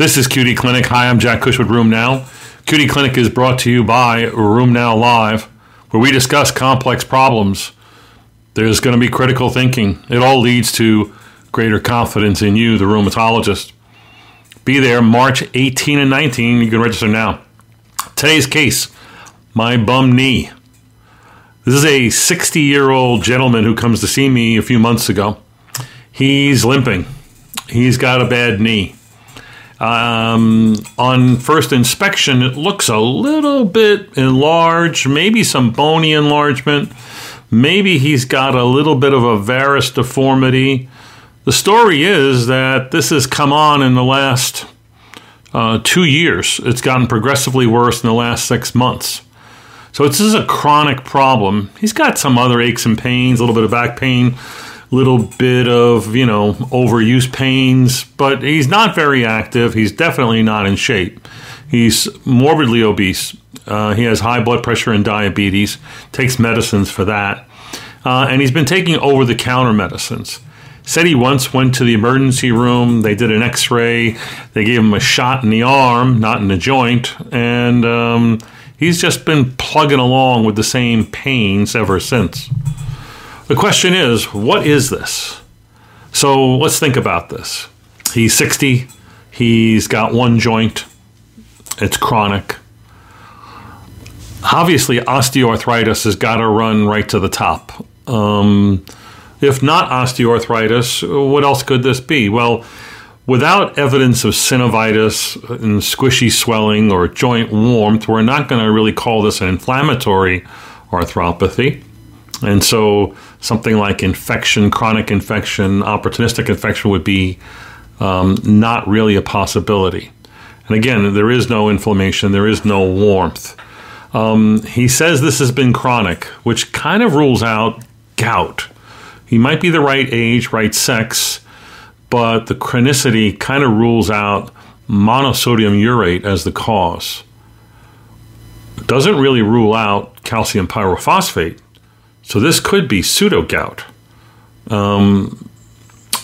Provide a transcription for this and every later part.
This is QD Clinic. Hi, I'm Jack Cush with Now, QD Clinic is brought to you by RheumNow Live, where we discuss complex problems. There's going to be critical thinking. It all leads to greater confidence in you, the rheumatologist. Be there March 18 and 19. You can register now. Today's case my bum knee. This is a 60 year old gentleman who comes to see me a few months ago. He's limping, he's got a bad knee. Um, on first inspection, it looks a little bit enlarged, maybe some bony enlargement. Maybe he's got a little bit of a varus deformity. The story is that this has come on in the last uh, two years. It's gotten progressively worse in the last six months. So this is a chronic problem. He's got some other aches and pains, a little bit of back pain, little bit of, you know, overuse pains, but he's not very active. He's definitely not in shape. He's morbidly obese. Uh, he has high blood pressure and diabetes, takes medicines for that. Uh, and he's been taking over the counter medicines. Said he once went to the emergency room. They did an x ray. They gave him a shot in the arm, not in the joint. And um, he's just been plugging along with the same pains ever since. The question is, what is this? So let's think about this. He's 60, he's got one joint, it's chronic. Obviously, osteoarthritis has got to run right to the top. Um, if not osteoarthritis, what else could this be? Well, without evidence of synovitis and squishy swelling or joint warmth, we're not going to really call this an inflammatory arthropathy. And so something like infection, chronic infection, opportunistic infection would be um, not really a possibility. And again, there is no inflammation, there is no warmth. Um, he says this has been chronic, which kind of rules out gout. He might be the right age, right sex, but the chronicity kind of rules out monosodium urate as the cause. Doesn't really rule out calcium pyrophosphate so this could be pseudo gout. Um,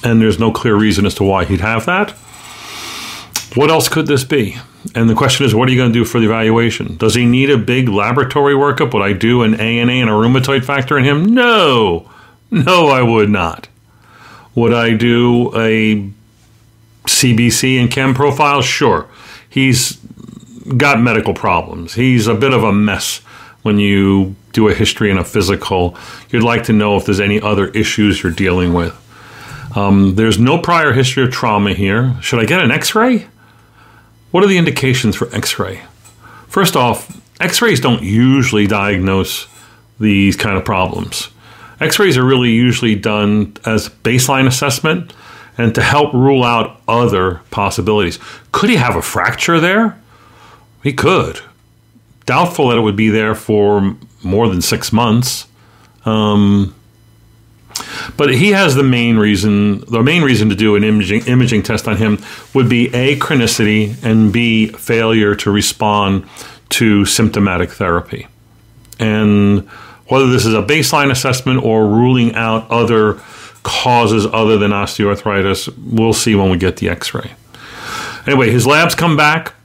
and there's no clear reason as to why he'd have that. What else could this be? And the question is, what are you going to do for the evaluation? Does he need a big laboratory workup? Would I do an ANA and a rheumatoid factor in him? No, no, I would not. Would I do a CBC and chem profile? Sure. He's got medical problems. He's a bit of a mess when you do a history and a physical, you'd like to know if there's any other issues you're dealing with. Um, there's no prior history of trauma here. Should I get an x ray? What are the indications for x ray? First off, x rays don't usually diagnose these kind of problems. X rays are really usually done as baseline assessment and to help rule out other possibilities. Could he have a fracture there? He could doubtful that it would be there for more than six months. Um, but he has the main reason. The main reason to do an imaging imaging test on him would be a chronicity and b failure to respond to symptomatic therapy, and whether this is a baseline assessment or ruling out other causes other than osteoarthritis, we'll see when we get the X-ray. Anyway, his labs come back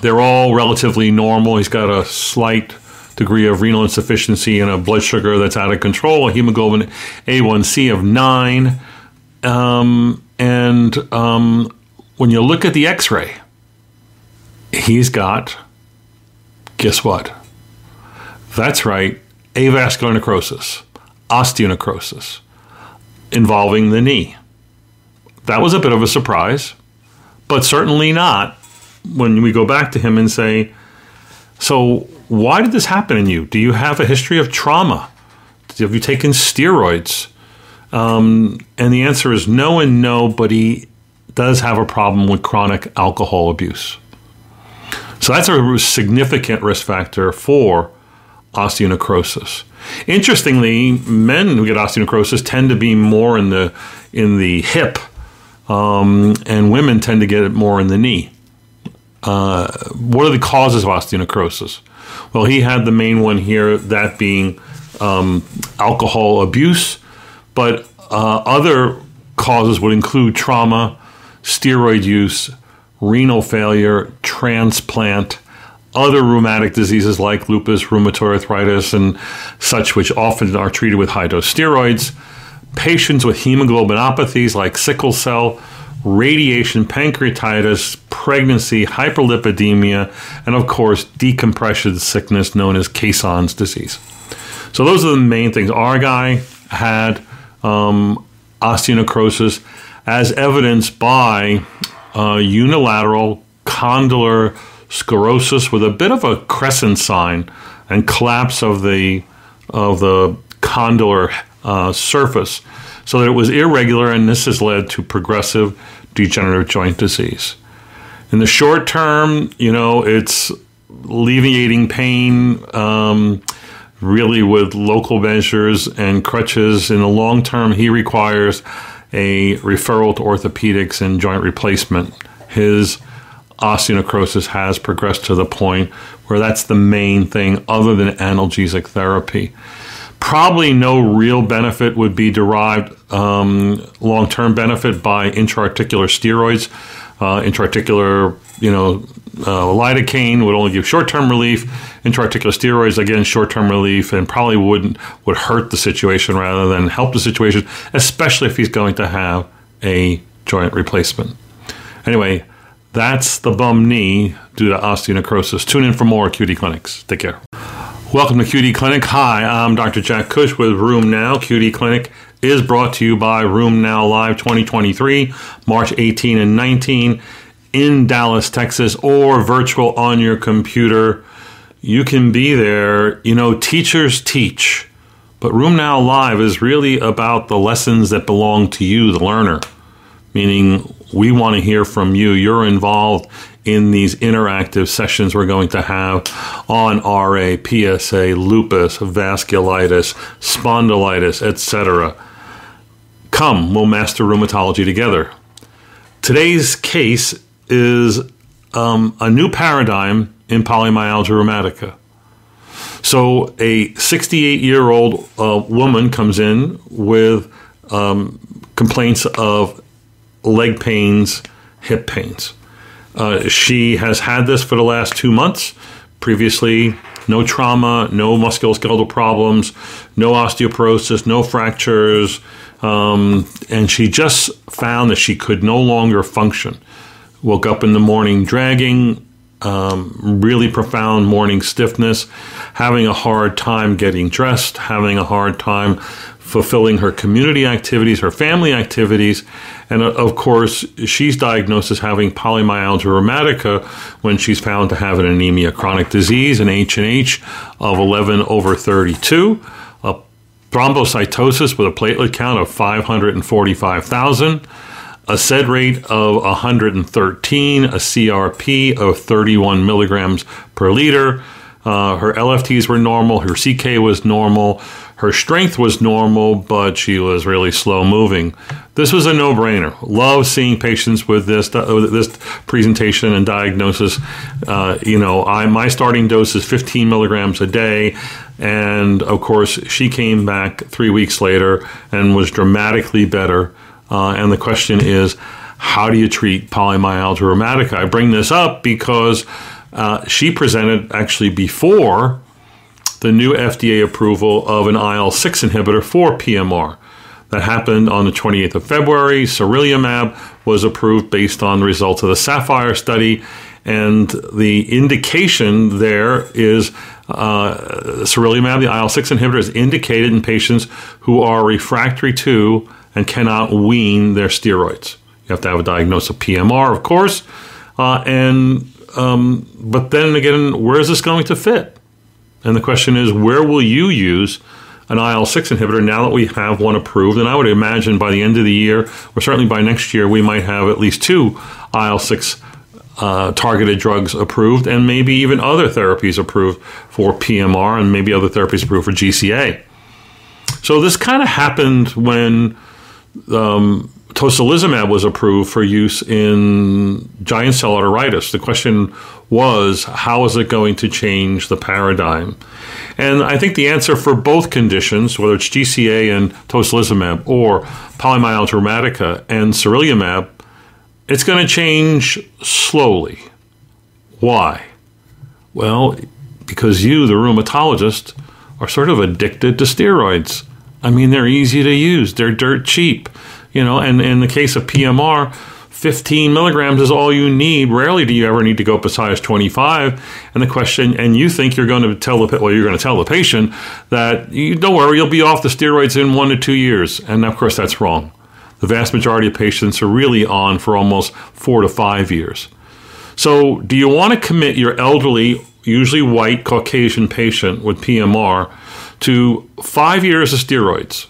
they're all relatively normal. He's got a slight degree of renal insufficiency and a blood sugar that's out of control, a hemoglobin A1C of 9. Um, and um, when you look at the x ray, he's got, guess what? That's right, avascular necrosis, osteonecrosis involving the knee. That was a bit of a surprise, but certainly not when we go back to him and say, So, why did this happen in you? Do you have a history of trauma? Have you taken steroids? Um, and the answer is no and no, but he does have a problem with chronic alcohol abuse. So that's a significant risk factor for osteonecrosis. Interestingly, men who get osteonecrosis tend to be more in the in the hip, um, and women tend to get it more in the knee. Uh, what are the causes of osteonecrosis? Well, he had the main one here, that being um, alcohol abuse, but uh, other causes would include trauma, steroid use, renal failure, transplant, other rheumatic diseases like lupus, rheumatoid arthritis, and such, which often are treated with high dose steroids, patients with hemoglobinopathies like sickle cell, radiation, pancreatitis, pregnancy, hyperlipidemia, and of course, decompression sickness known as Caisson's disease. So, those are the main things. Our guy had um, osteonecrosis as evidenced by uh, unilateral condylar sclerosis with a bit of a crescent sign and collapse of the of the condylar uh, surface, so that it was irregular, and this has led to progressive degenerative joint disease. In the short term, you know, it's alleviating pain. Um, really, with local measures and crutches. In the long term, he requires a referral to orthopedics and joint replacement. His osteonecrosis has progressed to the point where that's the main thing other than analgesic therapy. Probably no real benefit would be derived, um, long term benefit by intraarticular steroids. Uh, intraarticular, you know, uh, lidocaine would only give short-term relief. Intraarticular steroids, again, short-term relief, and probably wouldn't would hurt the situation rather than help the situation, especially if he's going to have a joint replacement. Anyway, that's the bum knee due to osteonecrosis. Tune in for more QD Clinics. Take care. Welcome to QD Clinic. Hi, I'm Dr. Jack Cush with RheumNow. QD Clinic is brought to you by RheumNow Live 2023, March 18 and 19 in Dallas, Texas, or virtual on your computer. You can be there. You know, teachers teach, but RheumNow Live is really about the lessons that belong to you, the learner, meaning we want to hear from you. You're involved in these interactive sessions we're going to have on RA, PSA, lupus, vasculitis, spondylitis, etc. Come, we'll master rheumatology together. Today's case is um, a new paradigm in polymyalgia rheumatica. So, a 68 year old uh, woman comes in with um, complaints of leg pains, hip pains. Uh, she has had this for the last two months. Previously, no trauma, no musculoskeletal problems, no osteoporosis, no fractures, um, and she just found that she could no longer function. Woke up in the morning dragging, um, really profound morning stiffness, having a hard time getting dressed, having a hard time fulfilling her community activities, her family activities, and uh, of course, she's diagnosed as having polymyalgia rheumatica when she's found to have an anemia chronic disease, an H and H of 11 over 32, a thrombocytosis with a platelet count of 545,000 a SED rate of 113, a CRP of 31 milligrams per liter. Uh, her LFTs were normal, her CK was normal, her strength was normal, but she was really slow moving. This was a no-brainer. Love seeing patients with this this presentation and diagnosis. Uh, you know, I my starting dose is 15 milligrams a day, and of course, she came back three weeks later and was dramatically better. Uh, and the question is, how do you treat polymyalgia rheumatica? I bring this up because uh, she presented actually before the new FDA approval of an IL 6 inhibitor for PMR. That happened on the 28th of February. Sarilumab was approved based on the results of the SAPHYR study. And the indication there is uh, the IL 6 inhibitor, is indicated in patients who are refractory to and cannot wean their steroids. You have to have a diagnosis of PMR, of course. Uh, and um, but then again, where is this going to fit? And the question is, where will you use an IL 6 inhibitor now that we have one approved? And I would imagine by the end of the year, or certainly by next year, we might have at least two IL 6 uh, targeted drugs approved, and maybe even other therapies approved for PMR, and maybe other therapies approved for GCA. So this kind of happened when um, tocilizumab was approved for use in giant cell arteritis. The question was, how is it going to change the paradigm? And I think the answer for both conditions, whether it's GCA and tocilizumab or polymyalgia rheumatica and sarilumab, it's going to change slowly. Why? Well, because you, the rheumatologist, are sort of addicted to steroids. I mean, they're easy to use, they're dirt cheap, you know, and in the case of PMR, 15 milligrams is all you need. Rarely do you ever need to go up as high as 25. And the question, and you think you're going to tell the well, you're going to tell the patient that you don't worry, you'll be off the steroids in one to two years. And of course, that's wrong. The vast majority of patients are really on for almost four to five years. So, do you want to commit your elderly, usually white Caucasian patient with PMR to five years of steroids?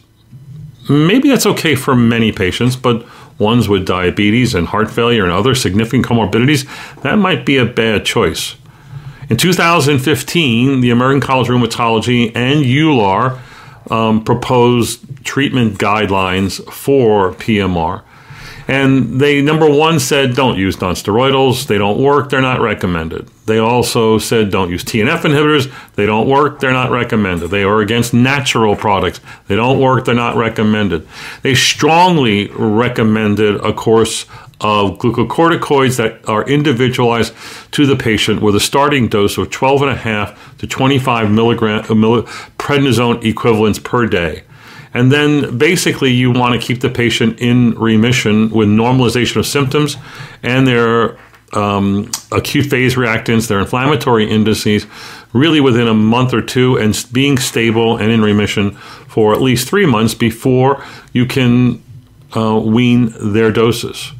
Maybe that's okay for many patients, but ones with diabetes and heart failure and other significant comorbidities, that might be a bad choice. In 2015, the American College of Rheumatology and EULAR um, proposed treatment guidelines for PMR. And they, number one, said don't use nonsteroidals. They don't work. They're not recommended. They also said don't use TNF inhibitors. They don't work. They're not recommended. They are against natural products. They don't work. They're not recommended. They strongly recommended a course of glucocorticoids that are individualized to the patient with a starting dose of 12.5 to 25 milligram uh, prednisone equivalents per day. And then basically, you want to keep the patient in remission with normalization of symptoms and their um, acute phase reactants, their inflammatory indices, really within a month or two, and being stable and in remission for at least three months before you can uh, wean their doses.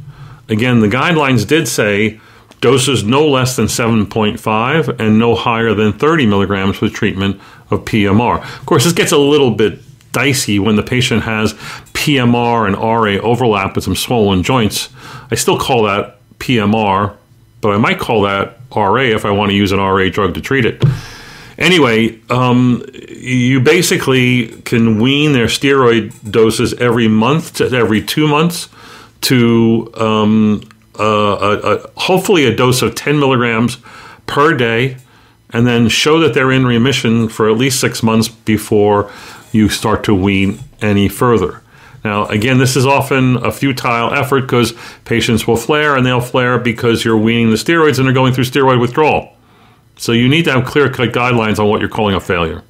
Again, the guidelines did say doses no less than 7.5 and no higher than 30 milligrams with treatment of PMR. Of course, this gets a little bit dicey when the patient has PMR and RA overlap with some swollen joints. I still call that PMR, but I might call that RA if I want to use an RA drug to treat it. Anyway, um, you basically can wean their steroid doses every month to every two months to um, uh, hopefully a dose of 10 milligrams per day, and then show that they're in remission for at least six months before you start to wean any further. Now, again, this is often a futile effort because patients will flare and they'll flare because you're weaning the steroids and they're going through steroid withdrawal. So you need to have clear cut guidelines on what you're calling a failure.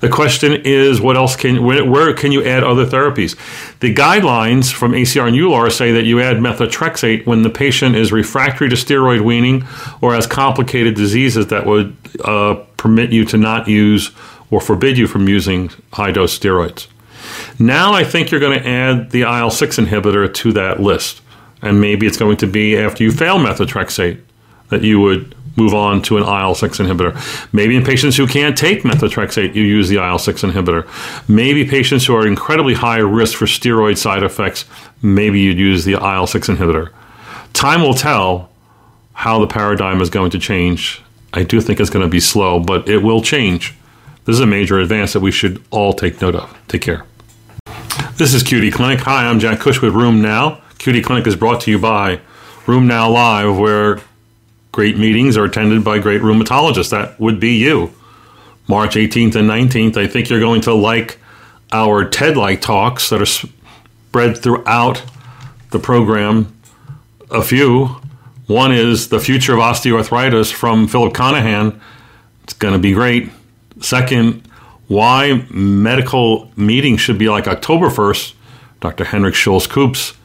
The question is, what else can where, can you add other therapies? The guidelines from ACR and EULAR say that you add methotrexate when the patient is refractory to steroid weaning or has complicated diseases that would uh, permit you to not use or forbid you from using high dose steroids. Now I think you're going to add the IL 6 inhibitor to that list. And maybe it's going to be after you fail methotrexate that you would move on to an IL 6 inhibitor. Maybe in patients who can't take methotrexate, you use the IL 6 inhibitor. Maybe patients who are incredibly high risk for steroid side effects, maybe you'd use the IL 6 inhibitor. Time will tell how the paradigm is going to change. I do think it's going to be slow, but it will change. This is a major advance that we should all take note of. Take care. This is QD Clinic. Hi, I'm Jack Cush with RheumNow. QD Clinic is brought to you by RheumNow Live, where great meetings are attended by great rheumatologists. That would be you. March 18th and 19th, I think you're going to like our TED like talks that are spread throughout the program. A few. One is The Future of Osteoarthritis from Philip Conaghan. It's going to be great. Second, why medical meetings should be like Oktoberfest, Dr. Hendrik Schulze-Koops.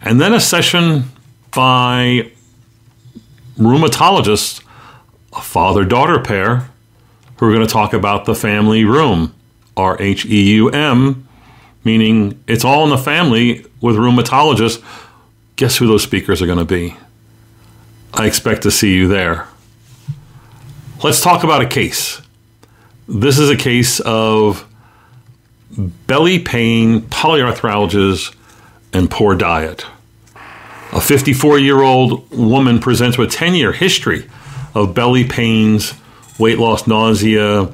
And then a session by rheumatologists, a father daughter pair, who are going to talk about the family room, R H E U M, meaning it's all in the family with rheumatologists. Guess who those speakers are going to be? I expect to see you there. Let's talk about a case. This is a case of belly pain, polyarthralgias, and poor diet. A 54 year old woman presents with a 10 year history of belly pains, weight loss, nausea,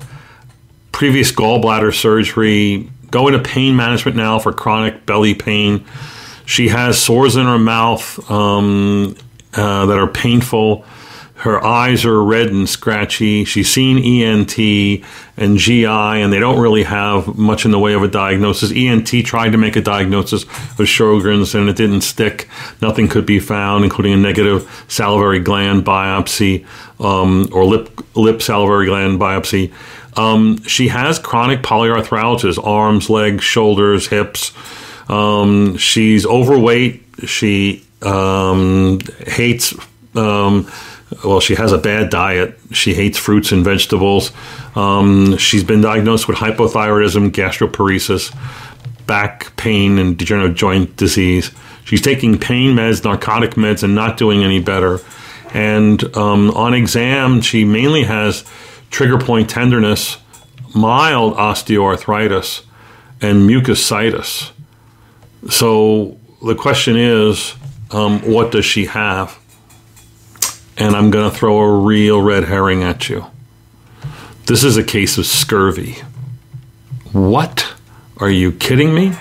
previous gallbladder surgery, going to pain management now for chronic belly pain. She has sores in her mouth um, uh, that are painful her eyes are red and scratchy. She's seen ENT and GI, and they don't really have much in the way of a diagnosis. ENT tried to make a diagnosis of Sjogren's, and it didn't stick. Nothing could be found, including a negative salivary gland biopsy um, or lip lip salivary gland biopsy. Um, she has chronic polyarthralgias: arms, legs, shoulders, hips. Um, she's overweight. She um, hates um, well, she has a bad diet. She hates fruits and vegetables. Um, she's been diagnosed with hypothyroidism, gastroparesis, back pain, and degenerative joint disease. She's taking pain meds, narcotic meds, and not doing any better. And um, on exam, she mainly has trigger point tenderness, mild osteoarthritis, and mucositis. So the question is, um, what does she have? And I'm going to throw a real red herring at you. This is a case of scurvy. What? Are you kidding me?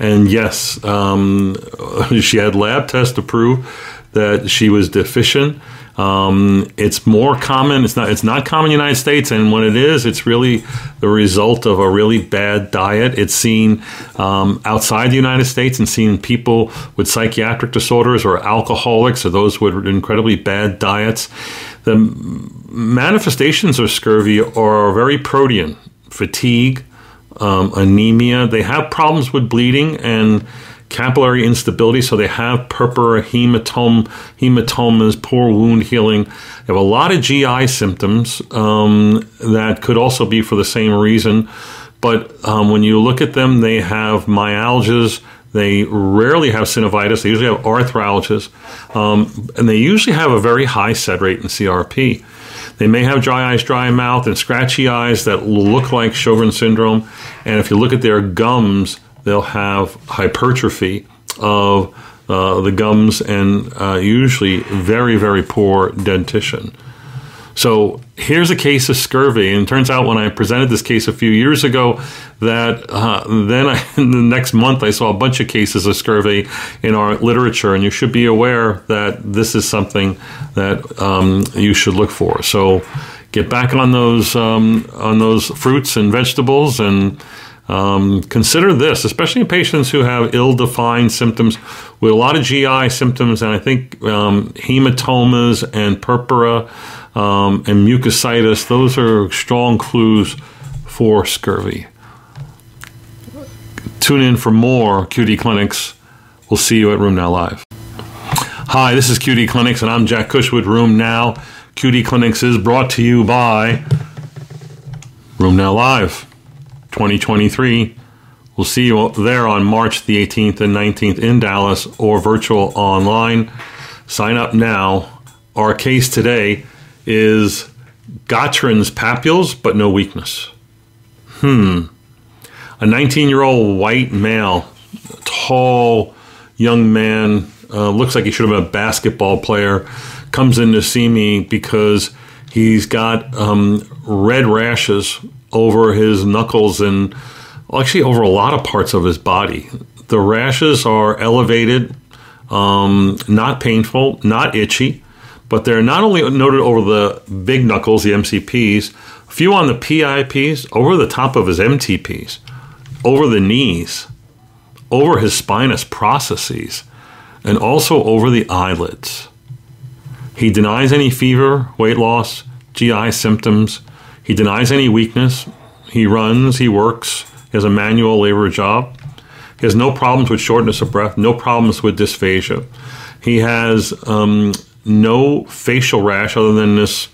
And yes, um, she had lab tests to prove that she was deficient um, it's more common. It's not. It's not common in the United States, and when it is, it's really the result of a really bad diet. It's seen um, outside the United States, and seen people with psychiatric disorders or alcoholics or those with incredibly bad diets. The manifestations of scurvy are very protean, fatigue, um, anemia. They have problems with bleeding and capillary instability, so they have purpura, hematome, hematomas, poor wound healing. They have a lot of GI symptoms um, that could also be for the same reason. But um, when you look at them, they have myalgias. They rarely have synovitis. They usually have arthralgias. Um, and they usually have a very high SED rate in CRP. They may have dry eyes, dry mouth, and scratchy eyes that look like Sjogren syndrome. And if you look at their gums, they'll have hypertrophy of uh, the gums and uh, usually very, very poor dentition. So here's a case of scurvy, and it turns out when I presented this case a few years ago, that uh, then I, in the next month I saw a bunch of cases of scurvy in our literature, and you should be aware that this is something that um, you should look for. So get back on those um, on those fruits and vegetables and um, consider this, especially in patients who have ill defined symptoms with a lot of GI symptoms, and I think um, hematomas and purpura um, and mucositis, those are strong clues for scurvy. Tune in for more QD Clinics. We'll see you at RheumNow Live. Hi, this is QD Clinics, and I'm Jack Cush with RheumNow. QD Clinics is brought to you by RheumNow Live. 2023. We'll see you there on March the 18th and 19th in Dallas or virtual online. Sign up now. Our case today is Gottron's papules, but no weakness. Hmm. A 19 year old white male, tall young man, uh, looks like he should have been a basketball player, comes in to see me because he's got um, red rashes over his knuckles and actually over a lot of parts of his body. The rashes are elevated, um, not painful, not itchy, but they're not only noted over the big knuckles, the MCPs, a few on the PIPs, over the top of his MTPs, over the knees, over his spinous processes, and also over the eyelids. He denies any fever, weight loss, GI symptoms, he denies any weakness. He runs, he works, he has a manual labor job. He has no problems with shortness of breath, no problems with dysphagia. He has um, no facial rash other than this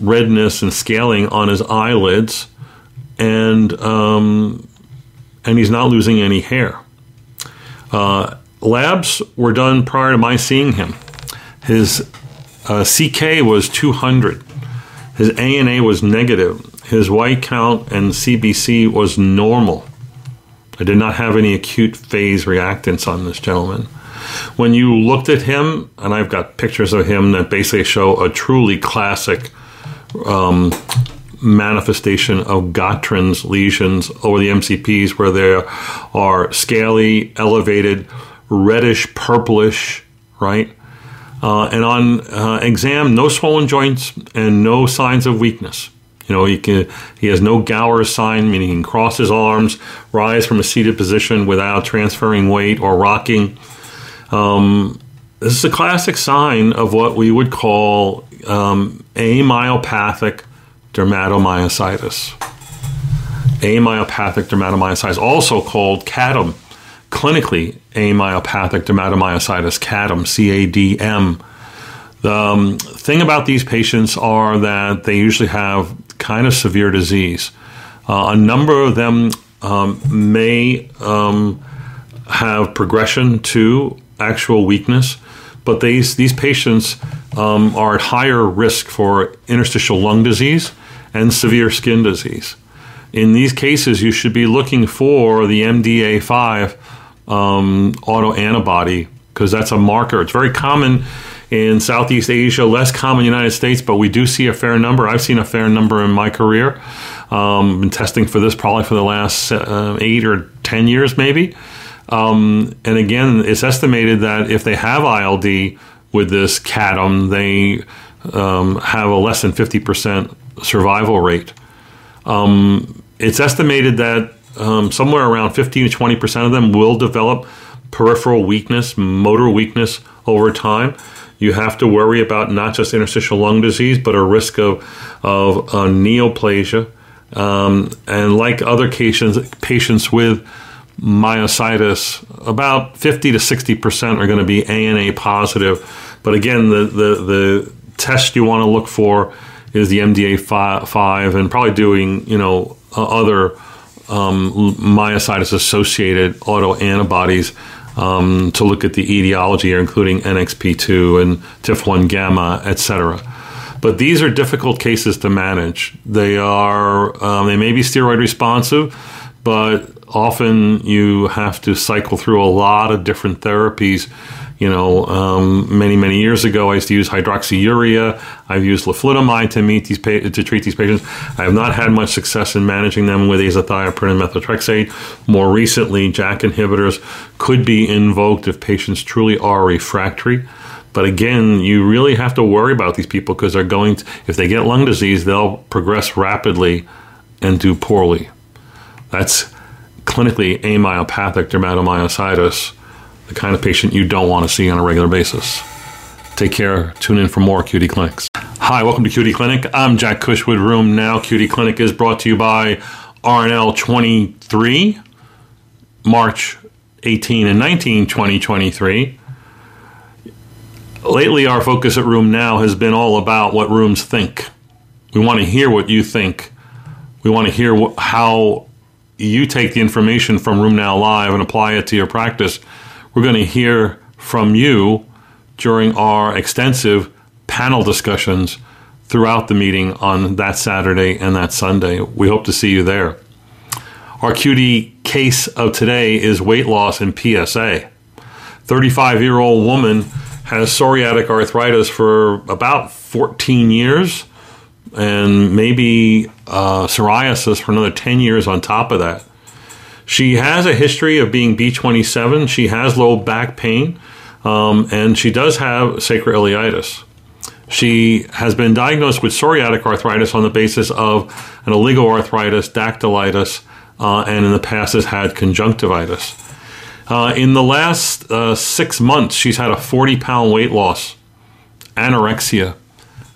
redness and scaling on his eyelids, and um, and he's not losing any hair. Uh, labs were done prior to my seeing him. His uh, CK was 200. His ANA was negative. His white count and CBC was normal. I did not have any acute phase reactants on this gentleman. When you looked at him, and I've got pictures of him that basically show a truly classic um, manifestation of Gottron's lesions over the MCPs, where there are scaly, elevated, reddish, purplish, right? Uh, and on uh, exam, no swollen joints and no signs of weakness. You know, he can he has no Gower sign, meaning he can cross his arms, rise from a seated position without transferring weight or rocking. Um, this is a classic sign of what we would call um, amyopathic dermatomyositis. Amyopathic dermatomyositis, also called CADM, clinically amyopathic dermatomyositis, CADM, C A D M. The um, thing about these patients are that they usually have kind of severe disease. Uh, a number of them um, may um, have progression to actual weakness, but these these patients um, are at higher risk for interstitial lung disease and severe skin disease. In these cases, you should be looking for the MDA5 um, autoantibody because that's a marker. It's very common in Southeast Asia, less common in the United States, but we do see a fair number. I've seen a fair number in my career. Um, been testing for this probably for the last uh, eight or ten years, maybe. Um, and again, it's estimated that if they have ILD with this CADM, they um, have a less than 50% survival rate. Um, it's estimated that um, somewhere around 15 to 20% of them will develop peripheral weakness, motor weakness over time you have to worry about not just interstitial lung disease, but a risk of, of uh, neoplasia. Um, and like other patients, patients with myositis, about 50 to 60% are going to be ANA positive. But again, the, the, the test you want to look for is the MDA5 and probably doing, you know, uh, other um, myositis associated autoantibodies um, to look at the etiology, including NXP2 and TIF1 gamma, etc. But these are difficult cases to manage. They are um, they may be steroid responsive, but often you have to cycle through a lot of different therapies you know, um, many many years ago, I used to use hydroxyurea. I've used leflunomide to meet these pa- to treat these patients. I have not had much success in managing them with azathioprine and methotrexate. More recently, JAK inhibitors could be invoked if patients truly are refractory. But again, you really have to worry about these people because they're going to, if they get lung disease, they'll progress rapidly and do poorly. That's clinically amyopathic dermatomyositis the kind of patient you don't want to see on a regular basis. Take care. Tune in for more QD Clinics. Hi, welcome to QD Clinic. I'm Jack Cushwood. RheumNow QD Clinic is brought to you by RNL 23, March 18 and 19, 2023. Lately, our focus at RheumNow has been all about what rooms think. We want to hear what you think. We want to hear wh- how you take the information from RheumNow Live and apply it to your practice we're going to hear from you during our extensive panel discussions throughout the meeting on that Saturday and that Sunday. We hope to see you there. Our QD case of today is weight loss and PSA. 35 year old woman has psoriatic arthritis for about 14 years and maybe uh, psoriasis for another 10 years on top of that. She has a history of being B27. She has low back pain, um, and she does have sacroiliitis. She has been diagnosed with psoriatic arthritis on the basis of an oligoarthritis, dactylitis, uh, and in the past has had conjunctivitis. Uh, in the last uh, six months, she's had a 40 pound weight loss, anorexia,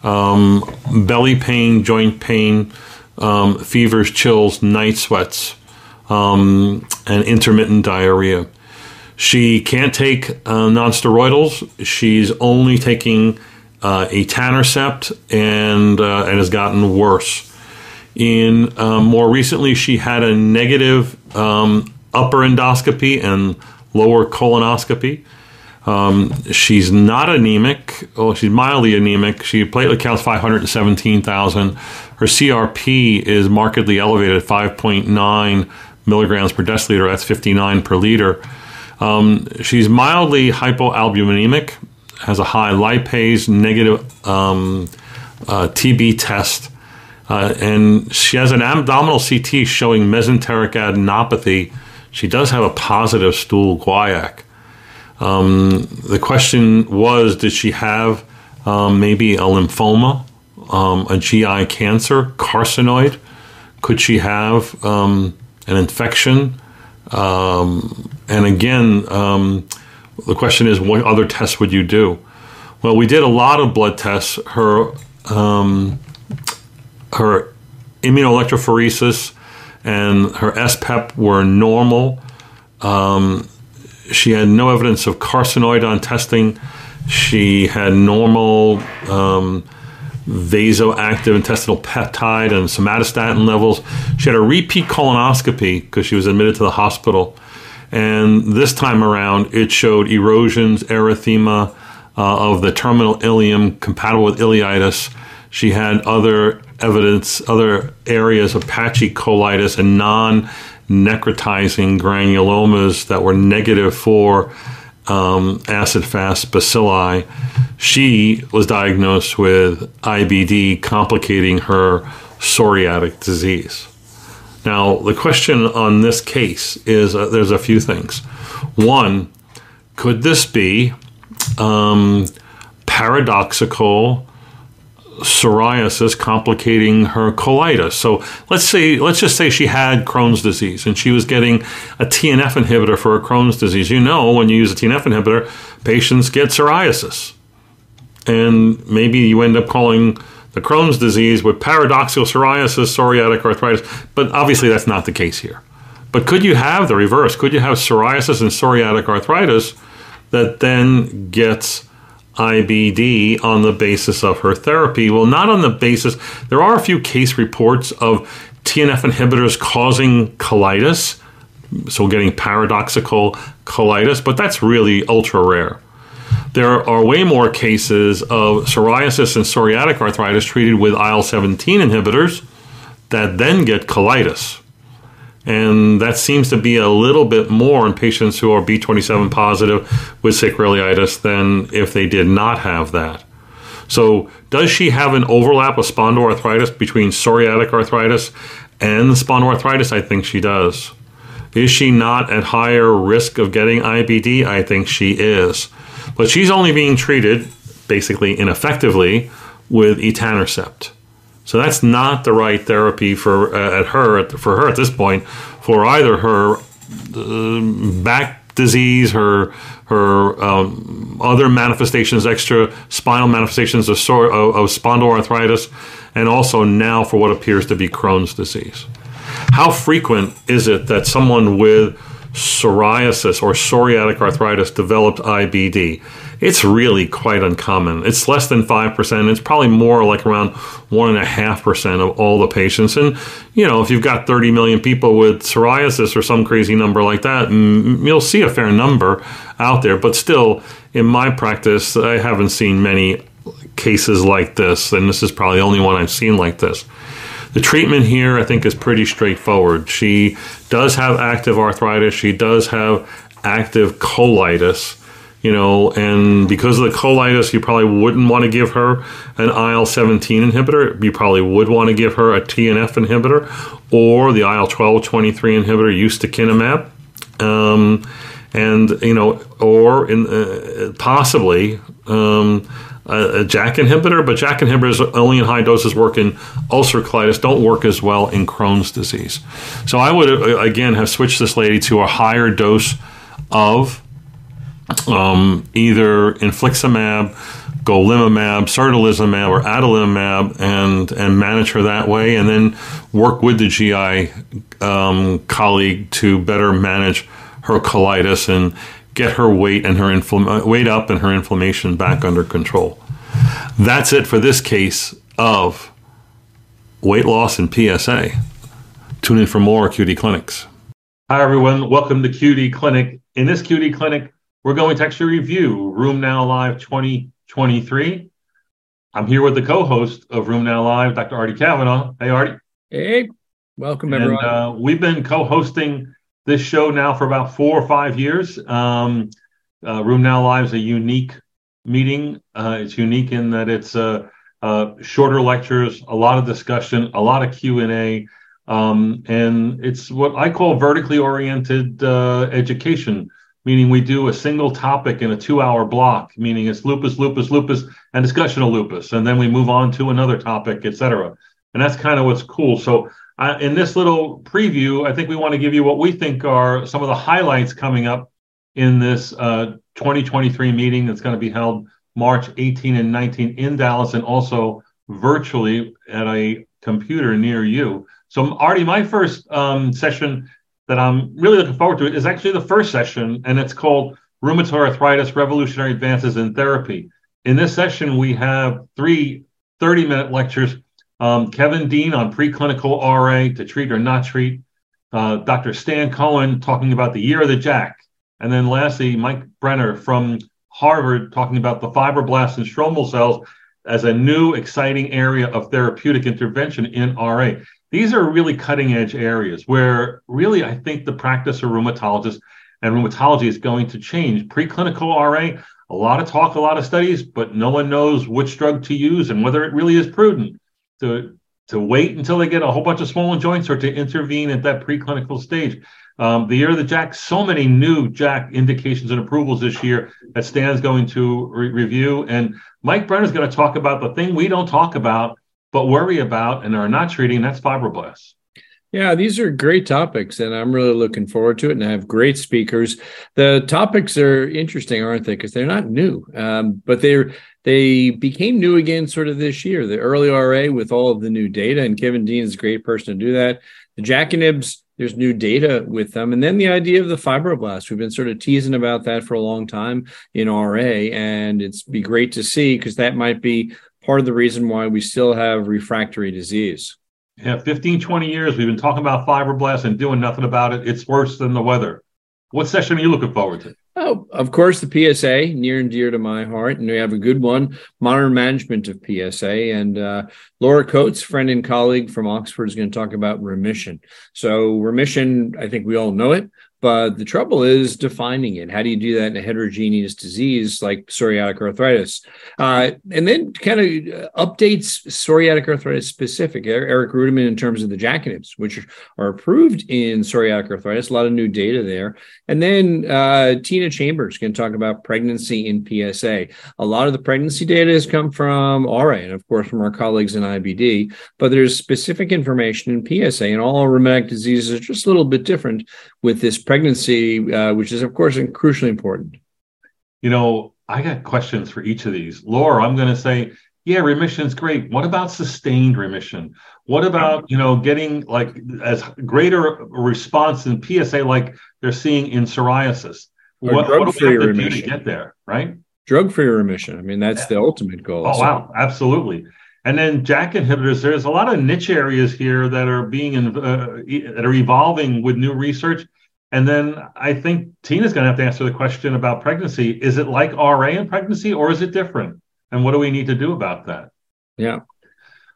um, belly pain, joint pain, um, fevers, chills, night sweats um, and intermittent diarrhea. She can't take uh, nonsteroidals. She's only taking uh, etanercept and uh, and has gotten worse. In um, more recently, she had a negative um, upper endoscopy and lower colonoscopy. Um, she's not anemic. Well, she's mildly anemic. She platelet counts 517,000. Her CRP is markedly elevated 5.9 milligrams per deciliter. That's 59 per liter. Um, she's mildly hypoalbuminemic, has a high lipase, negative um, uh, TB test, uh, and she has an abdominal CT showing mesenteric adenopathy. She does have a positive stool guaiac. Um, the question was Did she have um, maybe a lymphoma, um, a GI cancer, carcinoid? Could she have um, an infection? Um, and again, um, the question is what other tests would you do? Well, we did a lot of blood tests. Her her immunoelectrophoresis and her SPEP were normal. Um, she had no evidence of carcinoid on testing. She had normal um, vasoactive intestinal peptide and somatostatin levels. She had a repeat colonoscopy because she was admitted to the hospital. And this time around, it showed erosions, erythema uh, of the terminal ileum compatible with ileitis. She had other evidence, other areas of patchy colitis and non necrotizing granulomas that were negative for um, acid fast bacilli. She was diagnosed with IBD, complicating her psoriatic disease. Now, the question on this case is uh, there's a few things. One, could this be um, paradoxical psoriasis complicating her colitis. So let's say let's just say she had Crohn's disease and she was getting a TNF inhibitor for her Crohn's disease. You know, when you use a TNF inhibitor, patients get psoriasis. And maybe you end up calling the Crohn's disease with paradoxical psoriasis, psoriatic arthritis, but obviously that's not the case here. But could you have the reverse? Could you have psoriasis and psoriatic arthritis that then gets IBD on the basis of her therapy. Well, not on the basis, there are a few case reports of TNF inhibitors causing colitis, so getting paradoxical colitis, but that's really ultra rare. There are way more cases of psoriasis and psoriatic arthritis treated with IL 17 inhibitors that then get colitis. And that seems to be a little bit more in patients who are B27 positive with sacroiliitis than if they did not have that. So, does she have an overlap of spondyloarthritis between psoriatic arthritis and spondyloarthritis? I think she does. Is she not at higher risk of getting IBD? I think she is. But she's only being treated, basically ineffectively, with etanercept. So that's not the right therapy for uh, at her for her at this point for either her uh, back disease, her her um, other manifestations, extra spinal manifestations of, sore, of, of spondyloarthritis, and also now for what appears to be Crohn's disease. How frequent is it that someone with psoriasis or psoriatic arthritis developed IBD? It's really quite uncommon. It's less than 5%. It's probably more like around 1.5% of all the patients. And, you know, if you've got 30 million people with psoriasis or some crazy number like that, you'll see a fair number out there. But still, in my practice, I haven't seen many cases like this. And this is probably the only one I've seen like this. The treatment here, I think, is pretty straightforward. She does have active arthritis. She does have active colitis you know, and because of the colitis, you probably wouldn't want to give her an IL 17 inhibitor. You probably would want to give her a TNF inhibitor or the IL 12 23 inhibitor, ustekinumab. Um, and, you know, or in, uh, possibly um, a, a JAK inhibitor, but JAK inhibitors only in high doses work in ulcer colitis, don't work as well in Crohn's disease. So I would, uh, again, have switched this lady to a higher dose of um, either infliximab, golimumab, certolizumab, or adalimumab, and and manage her that way, and then work with the GI um, colleague to better manage her colitis and get her weight and her infl- weight up and her inflammation back under control. That's it for this case of weight loss and PSA. Tune in for more QD Clinics. Hi, everyone. Welcome to QD Clinic. In this QD Clinic, we're going to actually review RheumNow Live 2023. I'm here with the co-host of RheumNow Live, Dr. Artie Kavanaugh. Hey, Artie. Hey, welcome everyone. Uh, we've been co-hosting this show now for about four or five years. Um, uh, RheumNow Live is a unique meeting. Uh, it's unique in that it's uh, uh, shorter lectures, a lot of discussion, a lot of Q and A, um, and it's what I call vertically oriented uh, education meaning we do a single topic in a two hour block, meaning it's lupus, lupus, lupus, and discussion of lupus. And then we move on to another topic, et cetera. And that's kind of what's cool. So, uh, in this little preview, I think we want to give you what we think are some of the highlights coming up in this uh, 2023 meeting that's going to be held March 18 and 19 in Dallas and also virtually at a computer near you. So, Artie, my first um, session that I'm really looking forward to is actually the first session, and it's called Rheumatoid Arthritis Revolutionary Advances in Therapy. In this session, we have three 30 minute lectures. Um, Kevin Deane on preclinical RA to treat or not treat. Uh, Dr. Stan Cohen talking about the year of the JAK. And then lastly, Mike Brenner from Harvard talking about the fibroblasts and stromal cells as a new exciting area of therapeutic intervention in RA. These are really cutting edge areas where really I think the practice of rheumatologists and rheumatology is going to change. Preclinical RA, a lot of talk, a lot of studies, but no one knows which drug to use and whether it really is prudent to to wait until they get a whole bunch of swollen joints or to intervene at that preclinical stage. Um, the year of the JAK, so many new JAK indications and approvals this year that Stan's going to re- review. And Mike Brenner's going to talk about the thing we don't talk about, but worry about and are not treating, that's fibroblasts. Yeah, these are great topics, and I'm really looking forward to it. And I have great speakers. The topics are interesting, aren't they? Because they're not new, um, but they're they became new again sort of this year. The early RA with all of the new data, and Kevin Deane is a great person to do that. The JAK inhibs, there's new data with them, and then the idea of the fibroblast. We've been sort of teasing about that for a long time in RA, and it's be great to see because that might be part of the reason why we still have refractory disease. Yeah, 15, 20 years we've been talking about fibroblasts and doing nothing about it. It's worse than the weather. What session are you looking forward to? Oh, of course, the PSA, near and dear to my heart. And we have a good one modern management of PSA. And uh, Laura Coates, friend and colleague from Oxford, is going to talk about remission. So, remission, I think we all know it. But the trouble is defining it. How do you do that in a heterogeneous disease like psoriatic arthritis? Uh, and then kind of updates psoriatic arthritis specific. Eric Ruderman in terms of the JAK which are approved in psoriatic arthritis. A lot of new data there. And then uh, Tina Chambers can talk about pregnancy in PSA. A lot of the pregnancy data has come from RA and, of course, from our colleagues in IBD. But there's specific information in PSA, and all rheumatic diseases are just a little bit different with this pregnancy, uh, which is, of course, crucially important? You know, I got questions for each of these. Laura, I'm going to say, yeah, remission is great. What about sustained remission? What about, you know, getting like as greater response in PSA like they're seeing in psoriasis? Or what, drug what do we have to remission. do to get there, right? Drug-free remission. I mean, that's yeah. the ultimate goal. Oh, so. wow. Absolutely. And then JAK inhibitors, there's a lot of niche areas here that are being, uh, that are evolving with new research and then I think Tina's going to have to answer the question about pregnancy. Is it like RA in pregnancy or is it different? And what do we need to do about that? Yeah.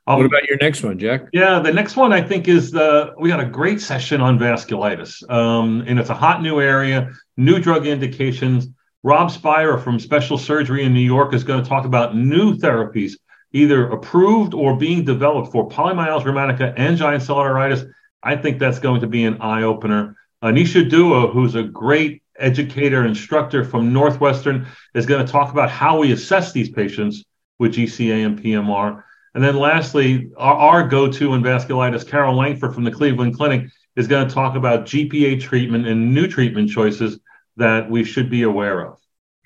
Um, what about your next one, Jack? Yeah, the next one I think is the we got a great session on vasculitis, um, and it's a hot new area, new drug indications. Rob Spiera from Special Surgery in New York is going to talk about new therapies, either approved or being developed for polymyalgia rheumatica and giant cell arteritis. I think that's going to be an eye opener. Anisha Dua, who's a great educator, instructor from Northwestern, is going to talk about how we assess these patients with GCA and PMR. And then lastly, our, our go to in vasculitis, Carol Langford from the Cleveland Clinic, is going to talk about GPA treatment and new treatment choices that we should be aware of.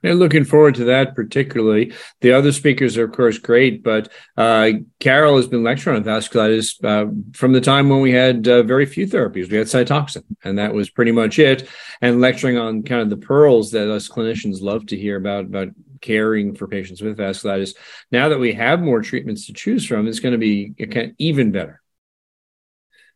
And looking forward to that particularly. The other speakers are, of course, great, but uh, Carol has been lecturing on vasculitis uh, from the time when we had uh, very few therapies. We had Cytoxan, and that was pretty much it. And lecturing on kind of the pearls that us clinicians love to hear about about caring for patients with vasculitis. Now that we have more treatments to choose from, it's going to be even better.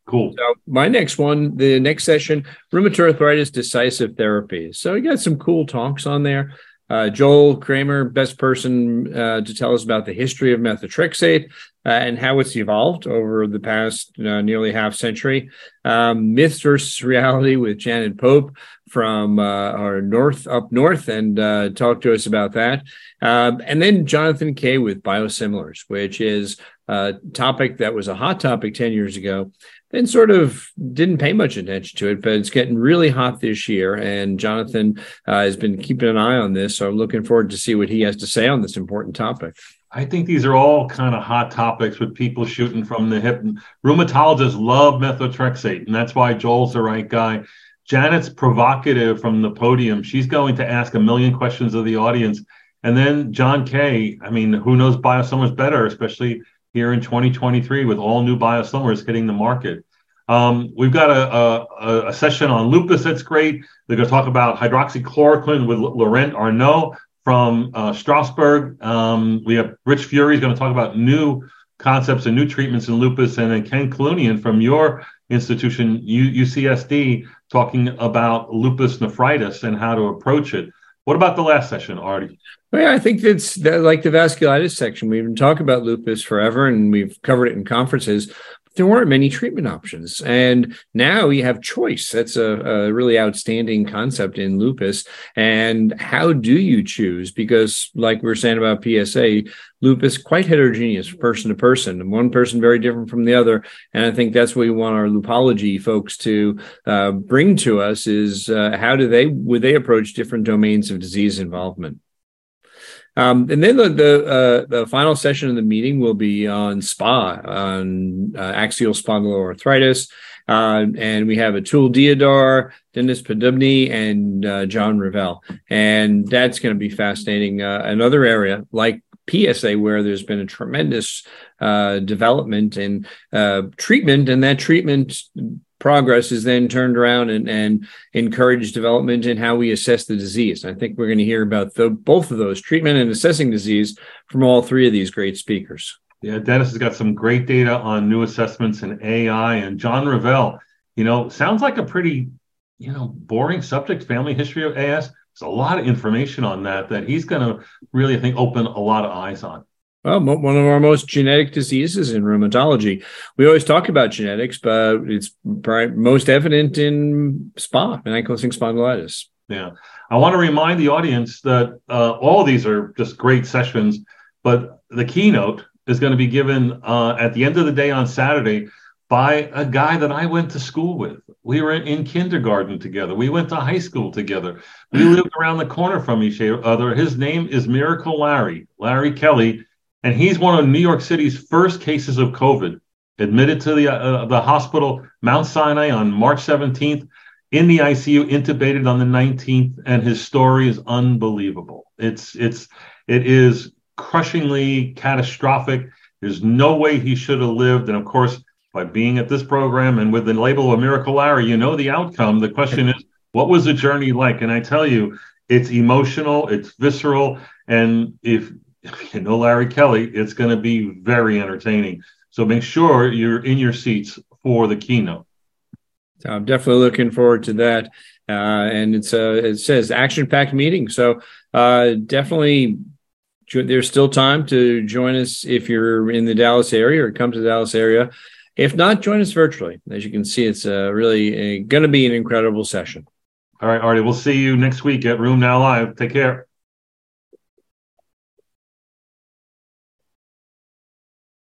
Cool. So my next one, the next session, rheumatoid arthritis decisive therapy. So you got some cool talks on there. Uh, Joel Kremer, best person uh, to tell us about the history of methotrexate. uh, and how it's evolved over the past uh, nearly half century. Um, myths versus reality with Janet Pope from uh, our north up north, and uh, talk to us about that. Um, and then Jonathan Kay with biosimilars, which is a topic that was a hot topic ten years ago and sort of didn't pay much attention to it, but it's getting really hot this year. And Jonathan uh, has been keeping an eye on this. So I'm looking forward to see what he has to say on this important topic. I think these are all kind of hot topics with people shooting from the hip. Rheumatologists love methotrexate, and that's why Joel's the right guy. Janet's provocative from the podium. She's going to ask a million questions of the audience. And then John Kay, I mean, who knows biosimilars better, especially here in 2023 with all new biosimilars hitting the market. Um, we've got a, a, a, session on lupus that's great. They're going to talk about hydroxychloroquine with Laurent Arnaud from uh, Strasbourg. Um, we have Rich Furie is going to talk about new concepts and new treatments in lupus, and then Ken Kalunian from your institution, U- UCSD, talking about lupus nephritis and how to approach it. What about the last session, Artie? Well, yeah, I think it's that, like the vasculitis section. We've been talking about lupus forever, and we've covered it in conferences. There weren't many treatment options, and now you have choice. That's a, a really outstanding concept in lupus. And how do you choose? Because, like we are saying about PSA, lupus quite heterogeneous person to person, and one person very different from the other. And I think that's what we want our lupology folks to uh, bring to us: is uh, how do they would they approach different domains of disease involvement? Um, and then the the, uh, the, final session of the meeting will be on SPA on uh, axial spondyloarthritis, uh, and we have Atul Deodhar, Dennis Poddubnyy, and uh, John Reveille, and that's going to be fascinating. Another area like PSA where there's been a tremendous uh, development and treatment, and that treatment progress is then turned around and, and encourage development in how we assess the disease. I think we're going to hear about the, both of those treatment and assessing disease from all three of these great speakers. Yeah, Dennis has got some great data on new assessments and AI. And John Reveille, you know, sounds like a pretty, you know, boring subject, family history of AS. There's a lot of information on that that he's going to really, I think, open a lot of eyes on. Well, one of our most genetic diseases in rheumatology. We always talk about genetics, but it's most evident in SPA, and ankylosing spondylitis. Yeah. I want to remind the audience that uh, all these are just great sessions, but the keynote is going to be given uh, at the end of the day on Saturday by a guy that I went to school with. We were in kindergarten together. We went to high school together. We lived around the corner from each other. His name is Miracle Larry, Larry Kelly and he's one of New York City's first cases of COVID, admitted to the uh, the hospital Mount Sinai on March 17th, in the ICU, intubated on the 19th, and his story is unbelievable. It's it's it is crushingly catastrophic. There's no way he should have lived, and of course, by being at this program and with the label of Miracle Larry, you know the outcome. The question is, what was the journey like? And I tell you, it's emotional, it's visceral, and if you know Larry Kelly, it's going to be very entertaining. So make sure you're in your seats for the keynote. So I'm definitely looking forward to that. Uh, and it's uh, it says action packed meeting. So uh, definitely there's still time to join us if you're in the Dallas area or come to the Dallas area. If not, join us virtually. As you can see, it's uh, really uh, going to be an incredible session. All right, Artie, we'll see you next week at RheumNow Live. Take care.